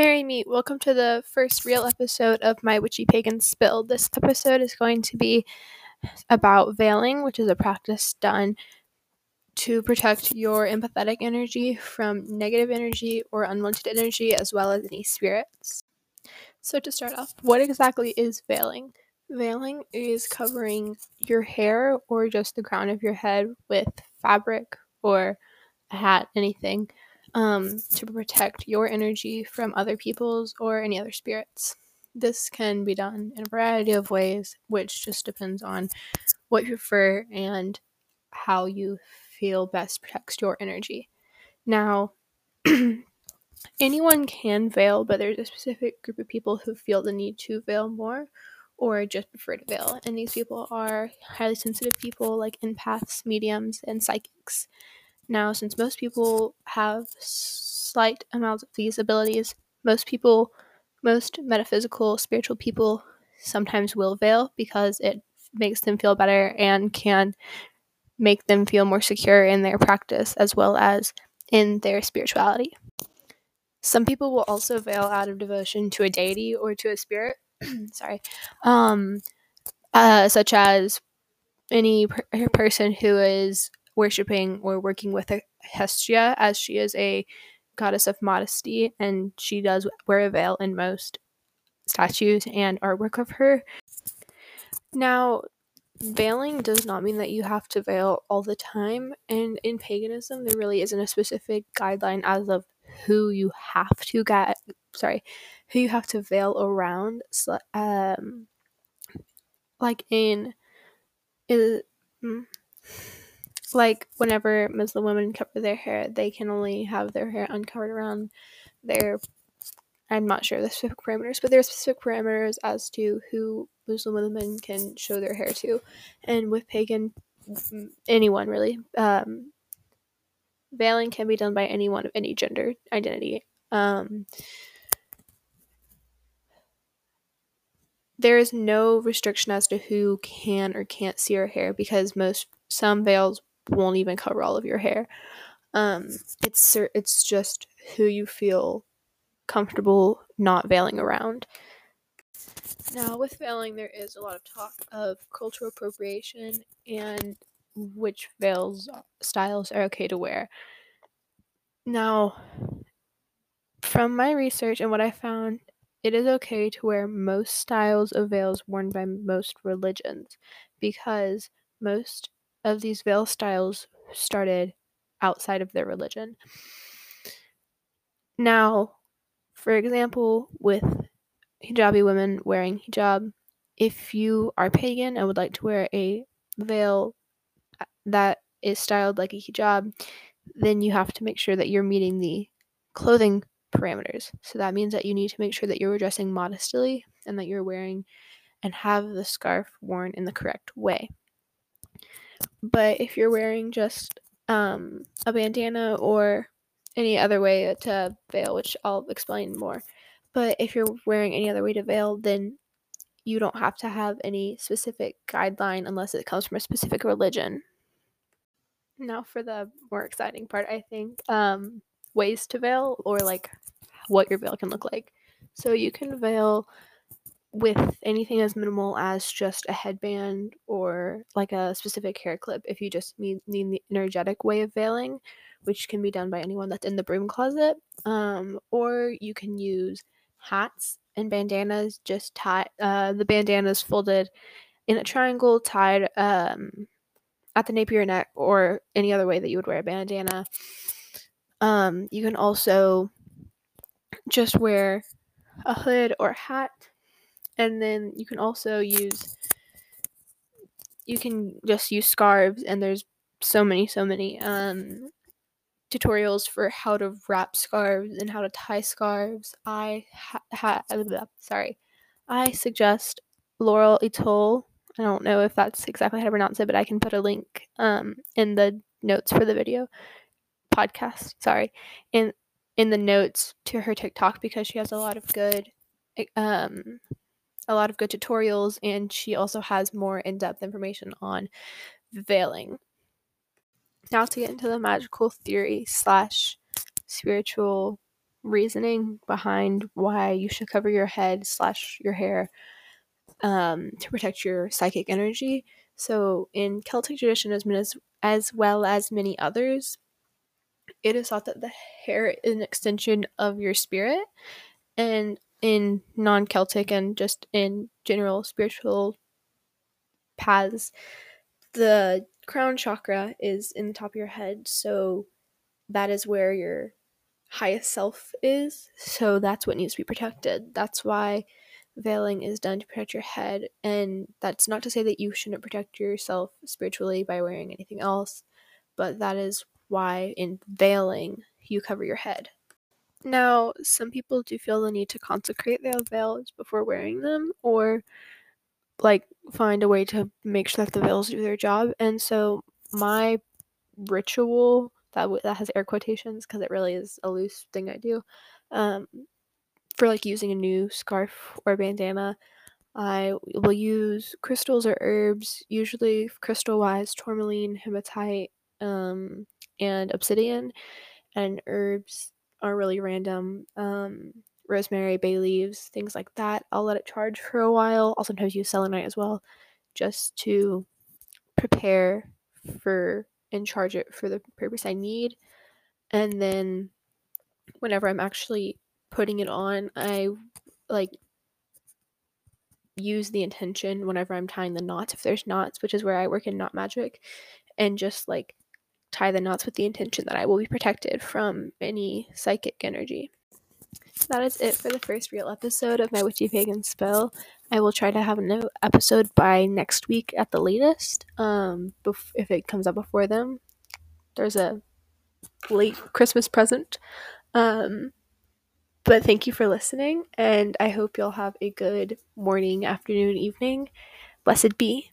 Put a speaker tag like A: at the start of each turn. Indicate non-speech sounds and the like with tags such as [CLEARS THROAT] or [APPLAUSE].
A: Merry meet. welcome to the first real episode of my Witchy Pagan Spill. This episode is going to be about veiling, which is a practice done to protect your empathetic energy from negative energy or unwanted energy, as well as any spirits. So, to start off, what exactly is veiling? Veiling is covering your hair or just the crown of your head with fabric or a hat, anything um, to protect your energy from other people's or any other spirits. This can be done in a variety of ways, which just depends on what you prefer and how you feel best protects your energy. Now, [CLEARS THROAT] anyone can veil, but there's a specific group of people who feel the need to veil more or just prefer to veil. And these people are highly sensitive people like empaths, mediums, and psychics. Now, since most people have slight amounts of these abilities, most people, most metaphysical, spiritual people sometimes will veil because it makes them feel better and can make them feel more secure in their practice as well as in their spirituality. Some people will also veil out of devotion to a deity or to a spirit. [CLEARS THROAT] Sorry. Um, uh, such as any per- person who is worshiping or working with Hestia, as she is a goddess of modesty and she does wear a veil in most statues and artwork of her. Now, veiling does not mean that you have to veil all the time, and in paganism, there really isn't a specific guideline as of who you have to get, sorry, who you have to veil around. So, um, like in, is, mm, like whenever Muslim women cover their hair, they can only have their hair uncovered around their. I'm not sure the specific parameters, but there are specific parameters as to who Muslim women can show their hair to, and with pagan, anyone really. Um, veiling can be done by anyone of any gender identity. Um, there is no restriction as to who can or can't see your hair because most some veils won't even cover all of your hair. Um, it's it's just who you feel comfortable not veiling around. Now, with veiling, there is a lot of talk of cultural appropriation and which veils styles are okay to wear. Now, from my research and what I found, it is okay to wear most styles of veils worn by most religions because most of these veil styles started outside of their religion. Now, for example, with hijabi women wearing hijab, if you are pagan and would like to wear a veil uh, that is styled like a hijab, then you have to make sure that you're meeting the clothing parameters. So that means that you need to make sure that you're dressing modestly and that you're wearing and have the scarf worn in the correct way. But if you're wearing just um, a bandana or any other way to veil, which I'll explain more, but if you're wearing any other way to veil, then you don't have to have any specific guideline unless it comes from a specific religion. Now, for the more exciting part, I think um, ways to veil or like what your veil can look like. So you can veil with anything as minimal as just a headband or like a specific hair clip if you just need, need the energetic way of veiling which can be done by anyone that's in the broom closet um, or you can use hats and bandanas just tie uh, the bandanas folded in a triangle tied um, at the nape of your neck or any other way that you would wear a bandana. Um, you can also just wear a hood or hat and then you can also use you can just use scarves and there's so many so many um tutorials for how to wrap scarves and how to tie scarves. I ha, ha sorry. I suggest laurel etoile. I don't know if that's exactly how to pronounce it but i can put a link um in the notes for the video. Podcast sorry. In in the notes to her tiktok because she has a lot of good um a lot of good tutorials, and she also has more in depth information on veiling. Now, to get into the magical theory slash spiritual reasoning behind why you should cover your head slash your hair um, to protect your psychic energy. So, in Celtic tradition, as, as, as well as many others, it is thought that the hair is an extension of your spirit. And in non Celtic and just in general spiritual paths, the crown chakra is in the top of your head. So, that is where your highest self is. So, that's what needs to be protected. That's why veiling is done to protect your head. And that's not to say that you shouldn't protect yourself spiritually by wearing anything else, but that is why in veiling you cover your head. Now, some people do feel the need to consecrate their veils before wearing them or like find a way to make sure that the veils do their job. And so my ritual that w- that has air quotations because it really is a loose thing I do. Um, for like using a new scarf or bandana, I will use crystals or herbs, usually crystal wise, tourmaline, hematite, um, and obsidian. And herbs are really random. Um, rosemary, bay leaves, things like that. I'll let it charge for a while. I'll sometimes use selenite as well, just to prepare for and charge it for the purpose I need. And then whenever I'm actually putting it on, I like use the intention whenever I'm tying the knots if there's knots, which is where I work in knot magic, and just like tie the knots with the intention that I will be protected from any psychic energy. That is it for the first real episode of my Witchy Pagan Spill. I will try to have a new episode by next week at the latest. Um, bef- if it comes out before then, there's a late Christmas present. Um, but thank you for listening, and I hope you'll have a good morning, afternoon, evening. Blessed be.